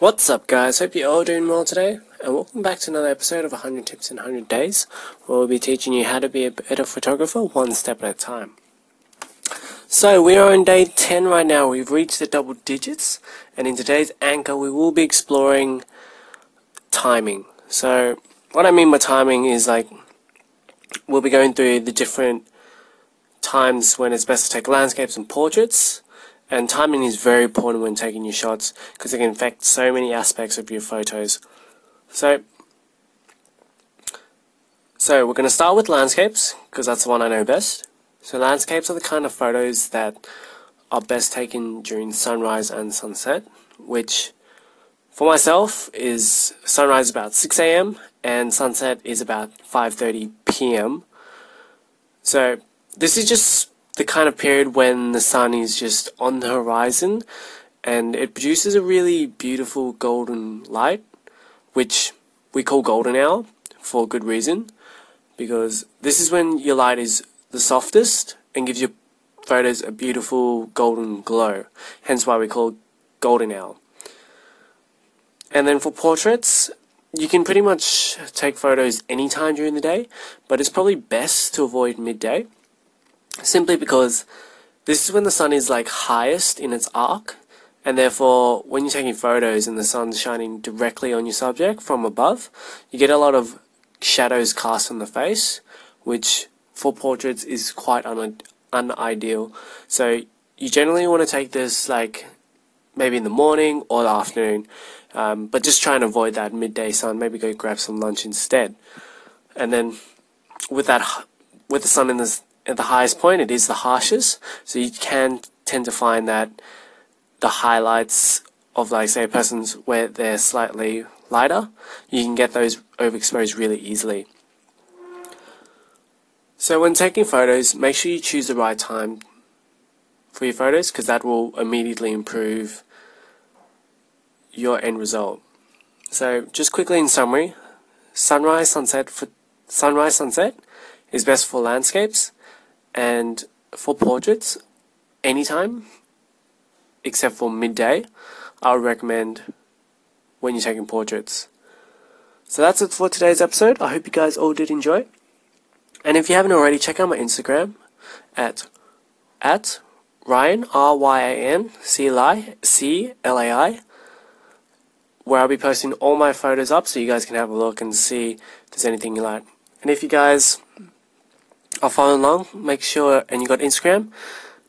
What's up guys, hope you're all doing well today and welcome back to another episode of 100 Tips in 100 Days where we'll be teaching you how to be a better photographer one step at a time. So we are on day 10 right now, we've reached the double digits and in today's anchor we will be exploring timing. So what I mean by timing is like we'll be going through the different times when it's best to take landscapes and portraits and timing is very important when taking your shots because it can affect so many aspects of your photos. So, so we're going to start with landscapes because that's the one I know best. So landscapes are the kind of photos that are best taken during sunrise and sunset, which for myself is sunrise about 6 a.m. and sunset is about 5:30 p.m. So this is just the kind of period when the sun is just on the horizon and it produces a really beautiful golden light, which we call golden hour for good reason, because this is when your light is the softest and gives your photos a beautiful golden glow, hence why we call golden hour. And then for portraits, you can pretty much take photos anytime during the day, but it's probably best to avoid midday simply because this is when the sun is like highest in its arc and therefore when you're taking photos and the sun's shining directly on your subject from above you get a lot of shadows cast on the face which for portraits is quite un unideal. So you generally want to take this like maybe in the morning or the afternoon um, but just try and avoid that midday sun. Maybe go grab some lunch instead. And then with that with the sun in the at the highest point, it is the harshest. So you can tend to find that the highlights of, like, say, a person's where they're slightly lighter, you can get those overexposed really easily. So when taking photos, make sure you choose the right time for your photos because that will immediately improve your end result. So just quickly in summary, sunrise, sunset for sunrise, sunset is best for landscapes and for portraits, anytime except for midday, I would recommend when you're taking portraits. So that's it for today's episode. I hope you guys all did enjoy. And if you haven't already, check out my Instagram at at Ryan R Y A N C L I C L A I, where I'll be posting all my photos up so you guys can have a look and see if there's anything you like. And if you guys are following along, make sure, and you got Instagram,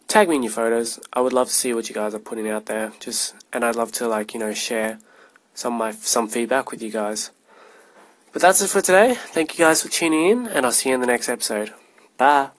tag me in your photos. I would love to see what you guys are putting out there. Just, and I'd love to like, you know, share some my, some feedback with you guys. But that's it for today. Thank you guys for tuning in, and I'll see you in the next episode. Bye.